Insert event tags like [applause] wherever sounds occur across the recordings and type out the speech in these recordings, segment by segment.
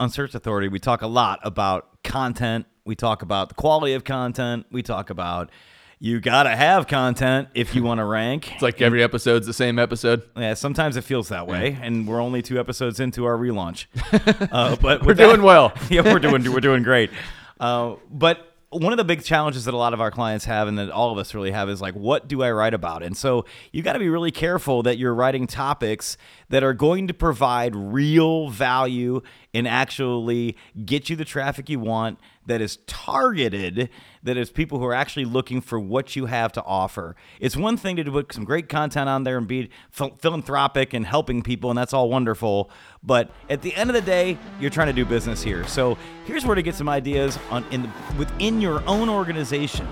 on Search Authority, we talk a lot about content. We talk about the quality of content. We talk about you gotta have content if you want to rank. It's like every episode's the same episode. Yeah, sometimes it feels that way, and we're only two episodes into our relaunch. [laughs] Uh, but We're that- doing well. [laughs] yeah, we're doing we're doing great. Uh, but one of the big challenges that a lot of our clients have, and that all of us really have, is like, what do I write about? And so you got to be really careful that you're writing topics that are going to provide real value and actually get you the traffic you want. That is targeted. That is people who are actually looking for what you have to offer. It's one thing to put some great content on there and be phil- philanthropic and helping people, and that's all wonderful. But at the end of the day, you're trying to do business here. So here's where to get some ideas on in the, within your own organization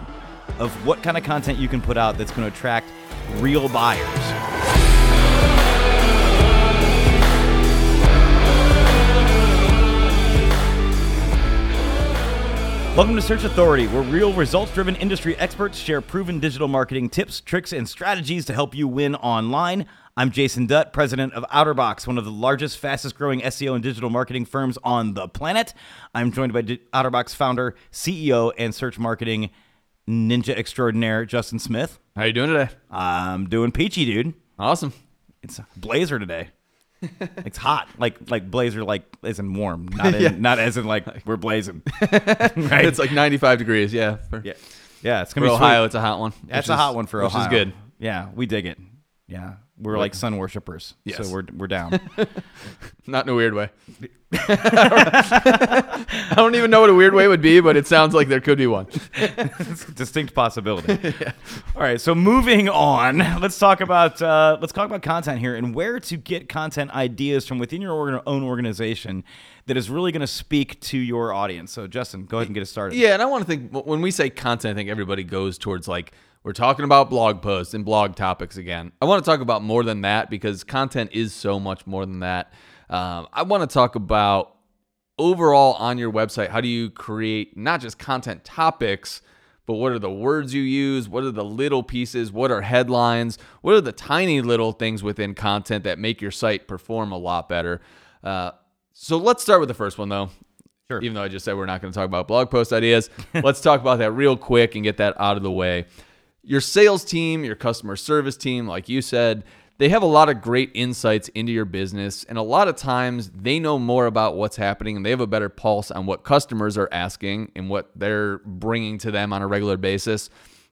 of what kind of content you can put out that's going to attract real buyers. Welcome to Search Authority, where real results driven industry experts share proven digital marketing tips, tricks, and strategies to help you win online. I'm Jason Dutt, president of OuterBox, one of the largest, fastest growing SEO and digital marketing firms on the planet. I'm joined by OuterBox founder, CEO, and search marketing ninja extraordinaire, Justin Smith. How you doing today? I'm doing peachy, dude. Awesome. It's blazer today. It's hot, like like blazer, like isn't warm, [laughs] not in, Yeah. not as in like we're blazing. [laughs] right? It's like 95 degrees. Yeah. For, yeah, yeah. It's gonna be Ohio, sweet. it's a hot one. That's a hot one for Ohio. which is good. Yeah, we dig it. Yeah, we're like sun worshippers. Yes. So we're we're down. [laughs] Not in a weird way. [laughs] I don't even know what a weird way would be, but it sounds like there could be one. [laughs] distinct possibility. All right, so moving on, let's talk about uh, let's talk about content here and where to get content ideas from within your organ- own organization that is really going to speak to your audience. So, Justin, go ahead and get us started. Yeah, and I want to think when we say content, I think everybody goes towards like we're talking about blog posts and blog topics again. I want to talk about more than that because content is so much more than that. Um, I want to talk about overall on your website how do you create not just content topics but what are the words you use what are the little pieces what are headlines what are the tiny little things within content that make your site perform a lot better uh, so let's start with the first one though Sure. even though i just said we're not going to talk about blog post ideas [laughs] let's talk about that real quick and get that out of the way your sales team, your customer service team, like you said, they have a lot of great insights into your business. And a lot of times they know more about what's happening and they have a better pulse on what customers are asking and what they're bringing to them on a regular basis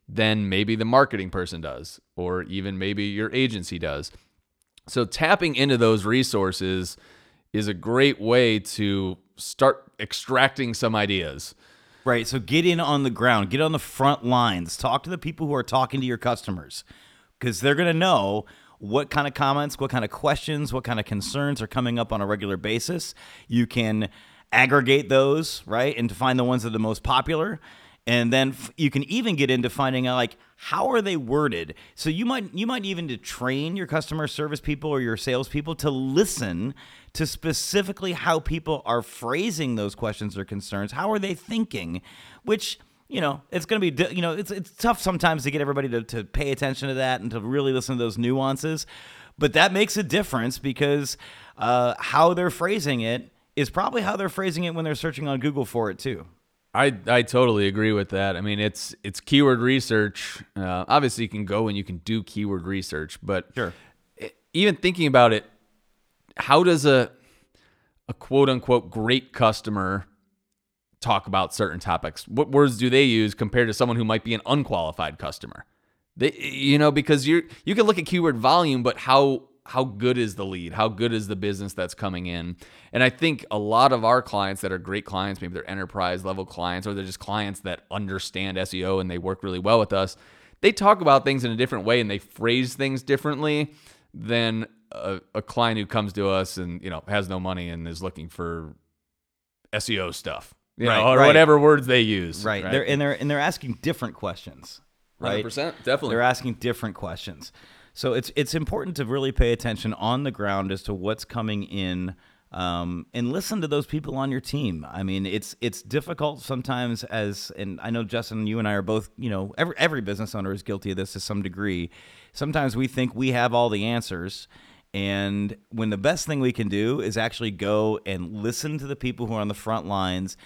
than maybe the marketing person does, or even maybe your agency does. So tapping into those resources is a great way to start extracting some ideas. Right. So get in on the ground, get on the front lines, talk to the people who are talking to your customers because they're going to know what kind of comments, what kind of questions, what kind of concerns are coming up on a regular basis. You can aggregate those, right, and to find the ones that are the most popular. And then f- you can even get into finding out like how are they worded. So you might you might even to train your customer service people or your salespeople to listen to specifically how people are phrasing those questions or concerns. How are they thinking? Which you know, it's going to be, you know, it's it's tough sometimes to get everybody to, to pay attention to that and to really listen to those nuances. But that makes a difference because uh, how they're phrasing it is probably how they're phrasing it when they're searching on Google for it too. I, I totally agree with that. I mean, it's it's keyword research. Uh, obviously, you can go and you can do keyword research, but Sure. even thinking about it, how does a a quote unquote great customer talk about certain topics? What words do they use compared to someone who might be an unqualified customer? They, you know, because you you can look at keyword volume, but how how good is the lead? How good is the business that's coming in? And I think a lot of our clients that are great clients, maybe they're enterprise level clients, or they're just clients that understand SEO and they work really well with us. They talk about things in a different way and they phrase things differently than a, a client who comes to us and you know has no money and is looking for SEO stuff, you Right, know, or right. whatever words they use. Right. They're and they're and they're asking different questions. Right. 100%, definitely. They're asking different questions. So it's it's important to really pay attention on the ground as to what's coming in. Um, and listen to those people on your team. I mean, it's it's difficult sometimes as, and I know Justin, you and I are both, you know, every every business owner is guilty of this to some degree. Sometimes we think we have all the answers, And when the best thing we can do is actually go and listen to the people who are on the front lines,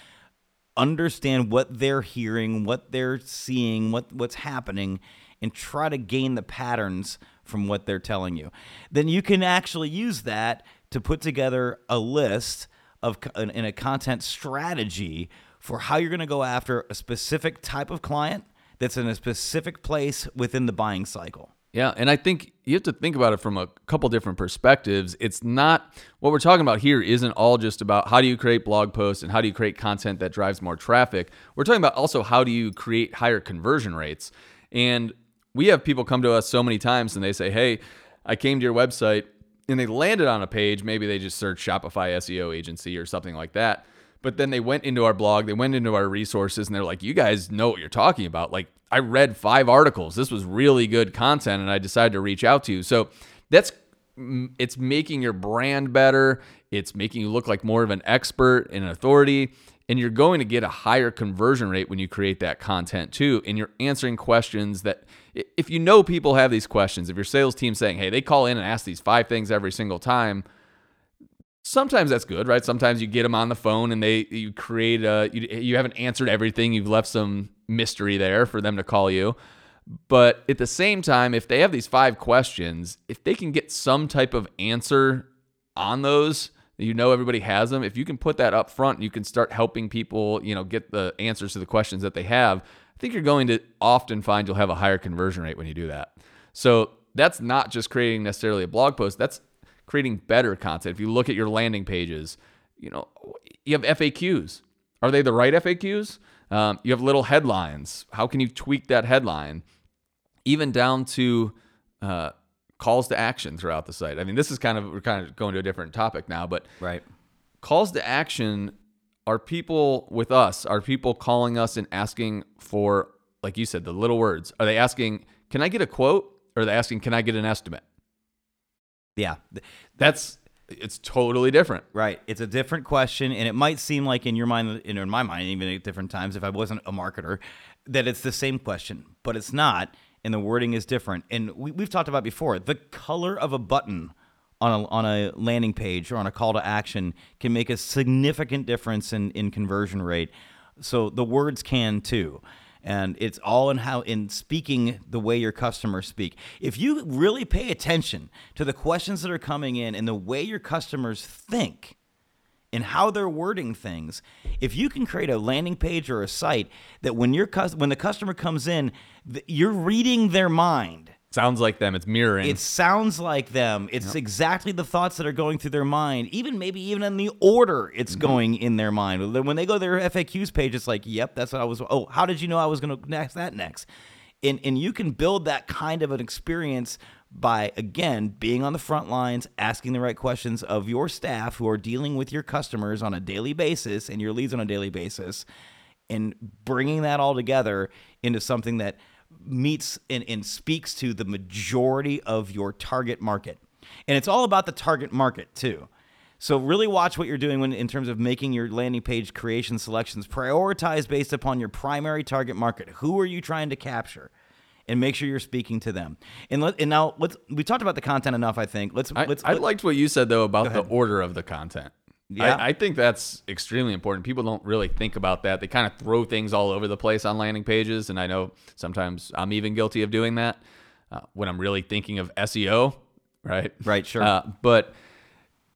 understand what they're hearing, what they're seeing, what what's happening, and try to gain the patterns from what they're telling you. Then you can actually use that to put together a list of in a content strategy for how you're going to go after a specific type of client that's in a specific place within the buying cycle. Yeah, and I think you have to think about it from a couple different perspectives. It's not what we're talking about here isn't all just about how do you create blog posts and how do you create content that drives more traffic. We're talking about also how do you create higher conversion rates. And we have people come to us so many times and they say, "Hey, I came to your website and they landed on a page, maybe they just searched Shopify SEO agency or something like that." But then they went into our blog, they went into our resources, and they're like, you guys know what you're talking about. Like, I read five articles. This was really good content, and I decided to reach out to you. So that's it's making your brand better. It's making you look like more of an expert and an authority. And you're going to get a higher conversion rate when you create that content too. And you're answering questions that, if you know people have these questions, if your sales team saying, hey, they call in and ask these five things every single time, sometimes that's good, right? Sometimes you get them on the phone and they you create a you, you haven't answered everything, you've left some mystery there for them to call you. But at the same time, if they have these five questions, if they can get some type of answer on those, you know everybody has them. If you can put that up front, you can start helping people, you know, get the answers to the questions that they have. I think you're going to often find you'll have a higher conversion rate when you do that. So that's not just creating necessarily a blog post. That's creating better content. If you look at your landing pages, you know, you have FAQs. Are they the right FAQs? Um, you have little headlines. How can you tweak that headline? Even down to uh, calls to action throughout the site. I mean, this is kind of we're kind of going to a different topic now, but right calls to action are people with us. Are people calling us and asking for, like you said, the little words? Are they asking, "Can I get a quote?" Or are they asking, "Can I get an estimate?" Yeah. That's it's totally different. Right. It's a different question and it might seem like in your mind in my mind even at different times if I wasn't a marketer that it's the same question, but it's not and the wording is different. And we, we've talked about before, the color of a button on a, on a landing page or on a call to action can make a significant difference in, in conversion rate. So the words can too and it's all in how in speaking the way your customers speak. If you really pay attention to the questions that are coming in and the way your customers think and how they're wording things, if you can create a landing page or a site that when your when the customer comes in, you're reading their mind Sounds like them. It's mirroring. It sounds like them. It's yep. exactly the thoughts that are going through their mind. Even maybe even in the order it's mm-hmm. going in their mind. When they go to their FAQs page, it's like, yep, that's what I was. Oh, how did you know I was going to next that next? And and you can build that kind of an experience by again being on the front lines, asking the right questions of your staff who are dealing with your customers on a daily basis and your leads on a daily basis, and bringing that all together into something that meets and, and speaks to the majority of your target market. And it's all about the target market too. So really watch what you're doing when in terms of making your landing page creation selections. Prioritize based upon your primary target market. Who are you trying to capture? And make sure you're speaking to them. And let and now let's we talked about the content enough. I think let's I, let's. I liked what you said though about the order of the content. Yeah. I, I, think that's extremely important. People don't really think about that. They kind of throw things all over the place on landing pages. And I know sometimes I'm even guilty of doing that uh, when I'm really thinking of SEO, right? Right, sure. Uh, but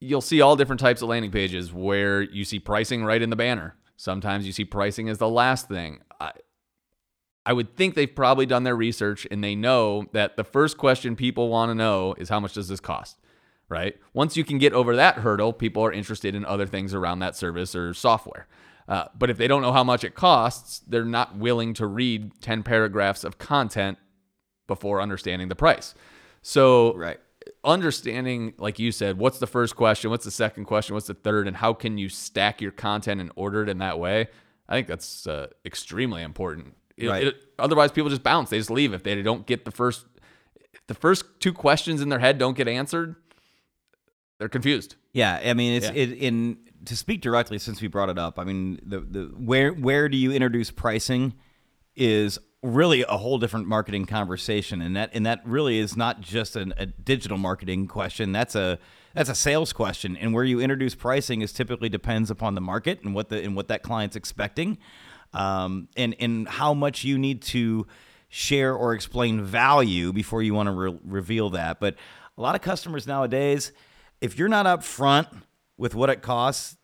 you'll see all different types of landing pages where you see pricing right in the banner. Sometimes you see pricing as the last thing. I, I would think they've probably done their research and they know that the first question people want to know is how much does this cost? right? Once you can get over that hurdle, people are interested in other things around that service or software. Uh, but if they don't know how much it costs, they're not willing to read 10 paragraphs of content before understanding the price. So, right. Understanding, like you said, what's the first question, what's the second question, what's the third, and how can you stack your content and order it in that way? I think that's uh, extremely important. It, right. It, otherwise, people just bounce. They just leave if they don't get the first. The first two questions in their head don't get answered they're confused. Yeah, I mean, it's yeah. it, in to speak directly since we brought it up. I mean, the the where where do you introduce pricing is really a whole different marketing conversation and that and that really is not just an, a digital marketing question. That's a that's a sales question and where you introduce pricing is typically depends upon the market and what the and what that client's expecting um, and and how much you need to share or explain value before you want to re- reveal that. But a lot of customers nowadays if you're not upfront with what it costs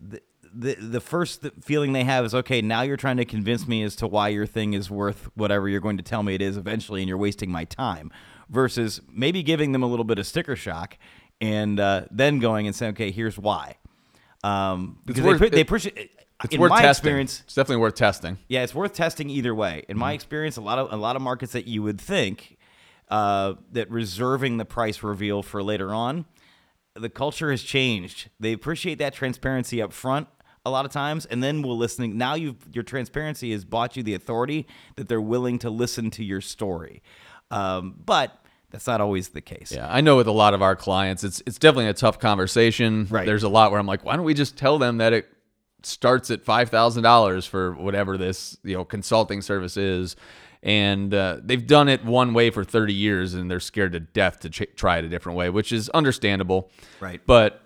the the first feeling they have is okay. Now you're trying to convince me as to why your thing is worth whatever you're going to tell me it is eventually, and you're wasting my time. Versus maybe giving them a little bit of sticker shock, and uh, then going and saying, okay, here's why. Um, because worth- they, they push it. It's in worth my testing. experience, It's definitely worth testing. yeah, it's worth testing either way. In Mm-hmm. my experience, a lot of a lot of markets that you would think uh, that reserving the price reveal for later on, the culture has changed. They appreciate that transparency up front a lot of times, and then we'll listening. Now you your transparency has bought you the authority that they're willing to listen to your story, um, but that's not always the case. Yeah, I know with a lot of our clients, it's it's definitely a tough conversation. Right. There's a lot where I'm like, why don't we just tell them that it starts at five thousand dollars for whatever this you know consulting service is, and uh, they've done it one way for 30 years, and they're scared to death to ch- try it a different way, which is understandable. Right. But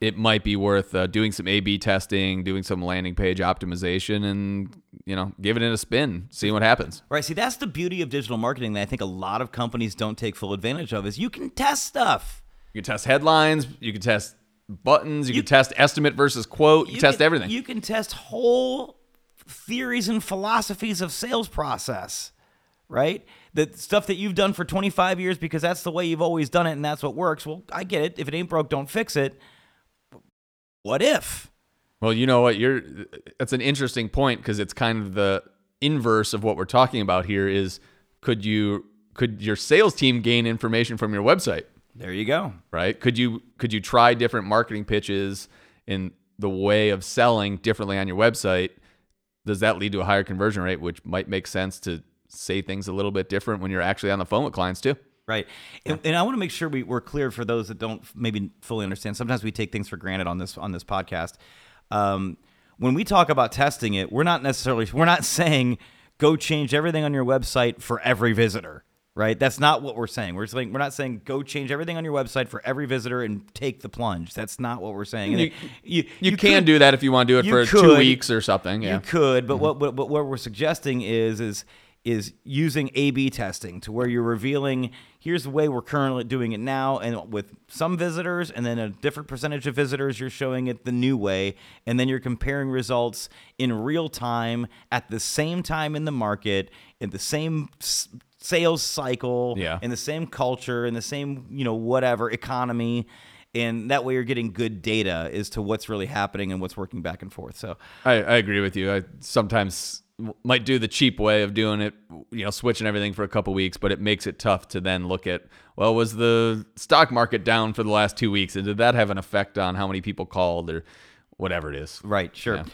it might be worth uh, doing some A/B testing, doing some landing page optimization, and you know, giving it a spin, seeing what happens. Right. See, that's the beauty of digital marketing that I think a lot of companies don't take full advantage of. Is you can test stuff. You can test headlines, you can test buttons, you, can test estimate versus quote, you, can test can- everything. You can test whole theories and philosophies of sales process, right? The stuff that you've done for 25 years because that's the way you've always done it and that's what works. Well, I get it. If it ain't broke, don't fix it. What if? Well, you know what? You're that's an interesting point because it's kind of the inverse of what we're talking about here is could you could your sales team gain information from your website, There you go. right? Could you could you try different marketing pitches in the way of selling differently on your website? Does that lead to a higher conversion rate, which might make sense to say things a little bit different when you're actually on the phone with clients too? Right. And, and I want to make sure we, we're clear for those that don't maybe fully understand. Sometimes we take things for granted on this on this podcast. Um, when we talk about testing it, we're not necessarily we're not [laughs] saying go change everything on your website for every visitor. Right. That's not what we're saying. We're saying we're not saying go change everything on your website for every visitor and take the plunge. That's not what we're saying. And You- you, You, you can could- do that if you want to do it for two weeks or something. Yeah. you could, but what, what but what we're suggesting is is is using A/B testing to where you're revealing here's the way we're currently doing it now, and with some visitors, and then a different percentage of visitors, you're showing it the new way, and then you're comparing results in real time at the same time in the market, in the same s- sales cycle, Yeah. in the same culture, in the same you know whatever economy. And that way, you're getting good data as to what's really happening and what's working back and forth. So, I, I agree with you. I sometimes might do the cheap way of doing it, you know, switching everything for a couple weeks, but it makes it tough to then look at, well, was the stock market down for the last two weeks? And did that have an effect on how many people called or whatever it is? Right, sure.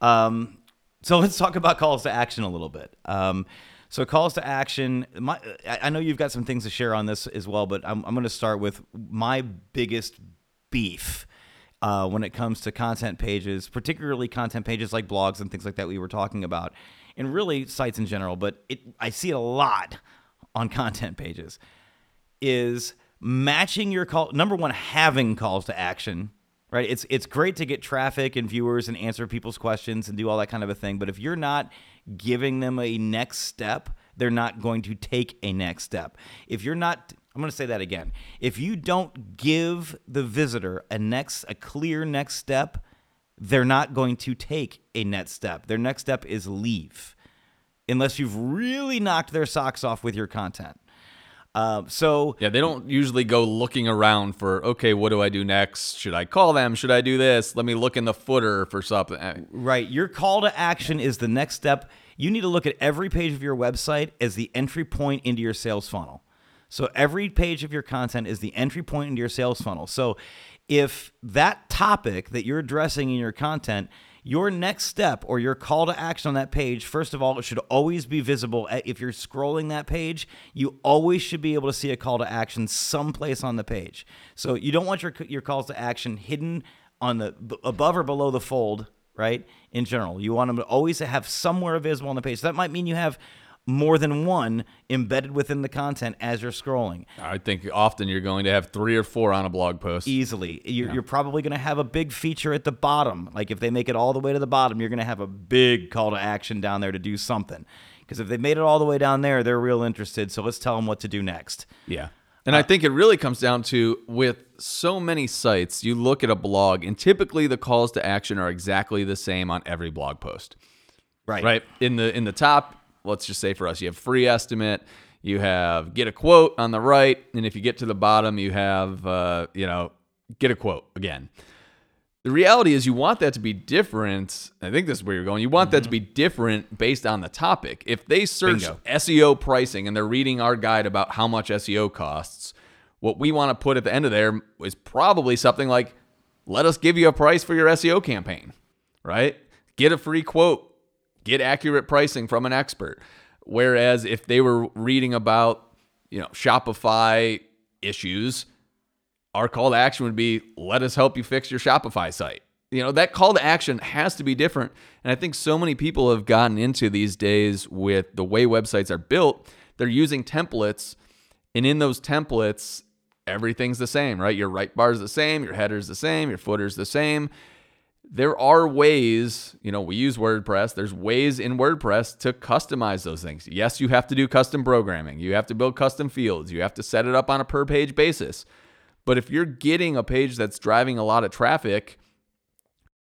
Um, so let's talk about calls to action a little bit. Um, so calls to action. My, I I know you've got some things to share on this as well, but I'm, I'm going to start with my biggest beef uh, when it comes to content pages, particularly content pages like blogs and things like that we were talking about, and really sites in general. But it, I see it a lot on [laughs] content pages is matching your call number one having calls to action right it's it's great to get traffic and viewers and answer people's questions and do all that kind of a thing but if you're not giving them a next step they're not going to take a next step if you're not i'm going to say that again if you don't give the visitor a next a clear next step they're not going to take a next step their next step is leave unless you've really knocked their socks off with your content uh, so Yeah, they don't usually go looking around for, okay, what do I do next? Should I call them? Should I do this? Let me look in the footer for something. Eh, Right. Your call to action is the next step. You need to look at every page of your website as the entry point into your sales funnel. So every page of your content is the entry point into your sales funnel. So if that topic that you're addressing in your content, your next step or your call to action on that page, first of all, it should always be visible. If you're scrolling that page, you always should be able to see a call to action someplace on the page. So you don't want your your calls to action hidden on the above or below the fold right? In general, you want them to always have somewhere visible on the page. So that might mean you have more than one embedded within the content as you're scrolling. I think often you're going to have three or four on a blog post. Easily. You're, you're probably going to have a big feature at the bottom. Like if they make it all the way to the bottom, you're going to have a big call to action down there to do something. Because if they made it all the way down there, they're real interested. So let's tell them what to do next. Yeah. And I uh, think it really comes down to with so many sites, you look at a blog, and typically the calls to action are exactly the same on every blog post. Right. Right. In the in the top, let's just say for us, you have free estimate, you have get a quote on the right, and if you get to the bottom, you have uh, you know get a quote again. The reality is, you want that to be different. I think this is where you're going. You want that to be different based on the topic. If they search Bingo. SEO pricing and they're reading our guide about how much SEO costs, what we want to put at the end of there is probably something like, let us give you a price for your SEO campaign, right? Get a free quote, get accurate pricing from an expert. Whereas if they were reading about, you know, Shopify issues, our call to action would be let us help you fix your Shopify site. You know, that call to action has to be different. And I think so many people have gotten into these days with the way websites are built, they're using templates. And in those templates, everything's the same, right? Your right bar is the same, your header's the same, your footer's the same. There are ways, you know, we use WordPress. There's ways in WordPress to customize those things. Yes, you have to do custom programming. You have to build custom fields. You have to set it up on a per page basis. But if you're getting a page that's driving a lot of traffic,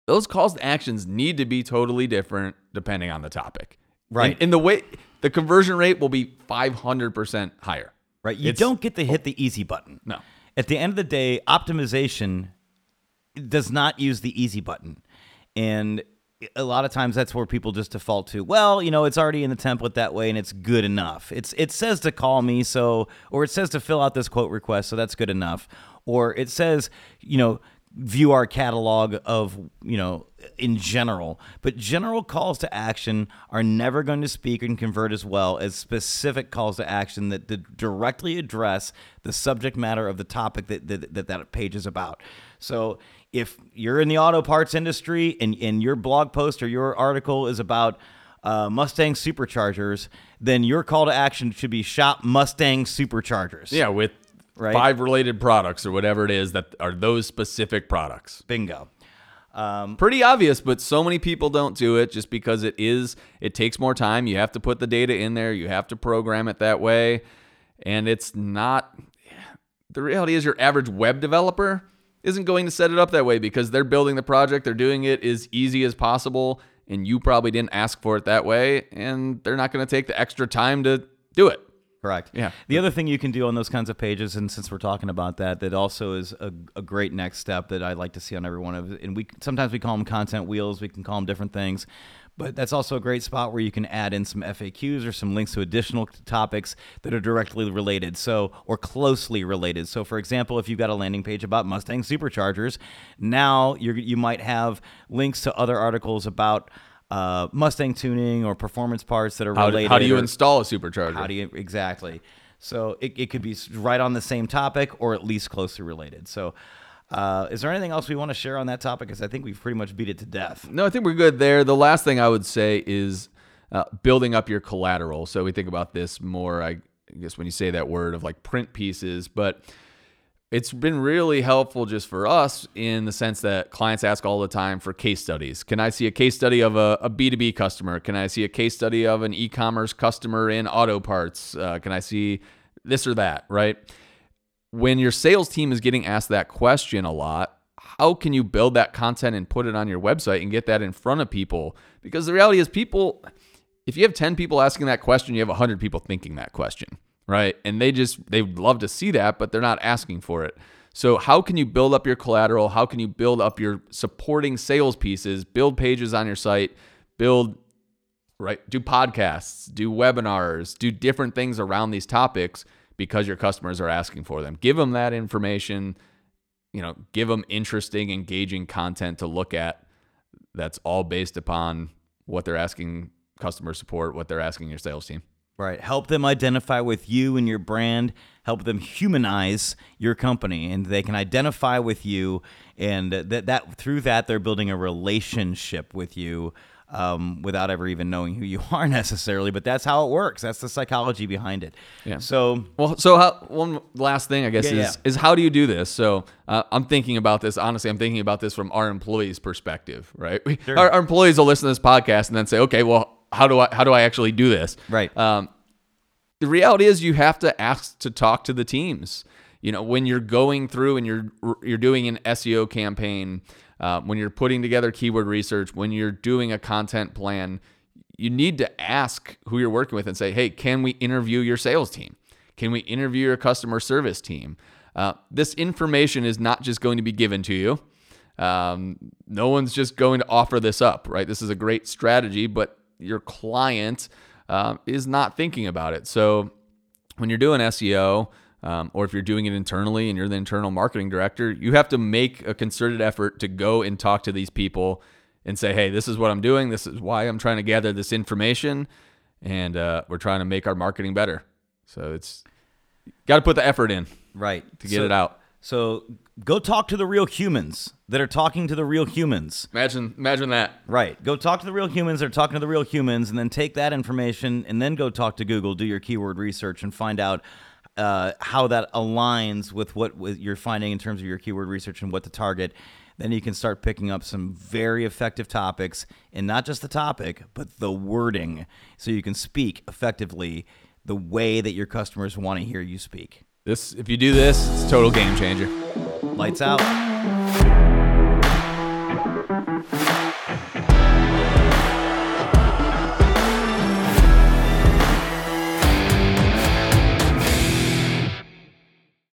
those calls to actions need to be totally different depending on the topic. Right. In, in the way the conversion rate will be 500% higher. Right. You It's- don't get to hit oh. the easy button. No. At the end of the day, optimization does not use the easy button. And a lot of times that's where people just default to, well, you know, it's already in the template that way and it's good enough. It's it says to call me, so or it says to fill out this quote request, so that's good enough. Or it says, you know, view our catalog of, you know, in general. But general calls to action are never going to speak and convert as well as specific calls to action that, that directly address the subject matter of the topic that that, that that page is about. So if you're in the auto parts industry and, and your blog post or your article is about uh, Mustang superchargers, then your call to action should be shop Mustang superchargers. Yeah, with Right. five related products or whatever it is that are those specific products. Bingo. Pretty obvious, but so many people don't do it just because it is it takes more time. You have to put the data in there, you have to program it that way, and it's not the reality is your average web developer isn't going to set it up that way because they're building the project, they're doing it as easy as possible, and you probably didn't ask for it that way, and they're not going to take the extra time to do it. Correct. Yeah. The other thing you can do on those kinds of pages, and since we're talking about that, that also is a, a great next step that I'd like to see on every one of. And we sometimes we call them content wheels. We can call them different things, but that's also a great spot where you can add in some FAQs or some links to additional topics that are directly related, so or closely related. So, for example, if you've got a landing page about Mustang superchargers, now you you might have links to other articles about. Uh, Mustang tuning or performance parts that are How, do- related. how do you or- install a supercharger? how do you exactly? So it, it could be right on the same topic or at least closely related. So, uh, is there anything else we want to share on that topic? Because I think we've pretty much beat it to death. No, I think we're good there. The last thing I would say is uh, building up your collateral. So we think about this more, I guess, when you say that word of like print pieces, but it's been really helpful just for us in the sense that clients ask all the time for case studies. Can I see a case study of a, a B2B customer? Can I see a case study of an e commerce customer in auto parts? Uh, can I see this or that, right? When your sales team is getting asked that question a lot, how can you build that content and put it on your website and get that in front of people? Because the reality is, people, if you have 10 people asking that question, you have 100 people thinking that question, right? And they just, they love to see that, but they're not asking for it. So, how can you build up your collateral? How can you build up your supporting sales pieces, build pages on your site, build right? Do podcasts, do webinars, do different things around these topics because your customers are asking for them. Give them that information, you know, give them interesting, engaging content to look at that's all based upon what they're asking customer support, what they're asking your sales team. Right. Help them identify with you and your brand. Help them humanize your company, and they can identify with you, and that that through that they're building a relationship with you. Um, without ever even knowing who you [laughs] are necessarily. But that's how it works. That's the psychology behind it. Yeah. So Well, so how, one last thing I guess Yeah, is yeah. is how do you do this? So uh, I'm thinking about this honestly. I'm thinking about this from our employees' perspective, right? We, our, our employees will listen to this podcast and then say, okay, well, how do I how do I actually do this? Right. Um, the reality is you have to ask to talk to the teams. You know, when you're going through and you're you're doing an SEO campaign, uh, when you're putting together keyword research, when you're doing a content plan, you need to ask who you're working with and say, "Hey, can we interview your sales team? Can we interview your customer service team?" Uh, this information is not just going to be given to you. Um, no one's just going to offer this up, right? This is a great strategy, but your client um, is not thinking about it. So when you're doing SEO, um, or if you're doing it internally and you're the internal marketing director, you have to make a concerted effort to go and talk to these people and say, hey, this is what I'm doing. This is why I'm trying to gather this information. And uh, we're trying to make our marketing better. So it's got to put the effort in right to get it out. So go talk to the real humans that are talking to the real humans. Imagine, imagine that. Right. Go talk to the real humans that are talking to the real humans, and then take that information and then go talk to Google, do your keyword research, and find out uh, how that aligns with what you're finding in terms of your keyword research and what to target. Then you can start picking up some very effective topics, and not just the topic, but the wording, so you can speak effectively the way that your customers want to hear you speak. This, if you do this, it's a total game changer. Lights out.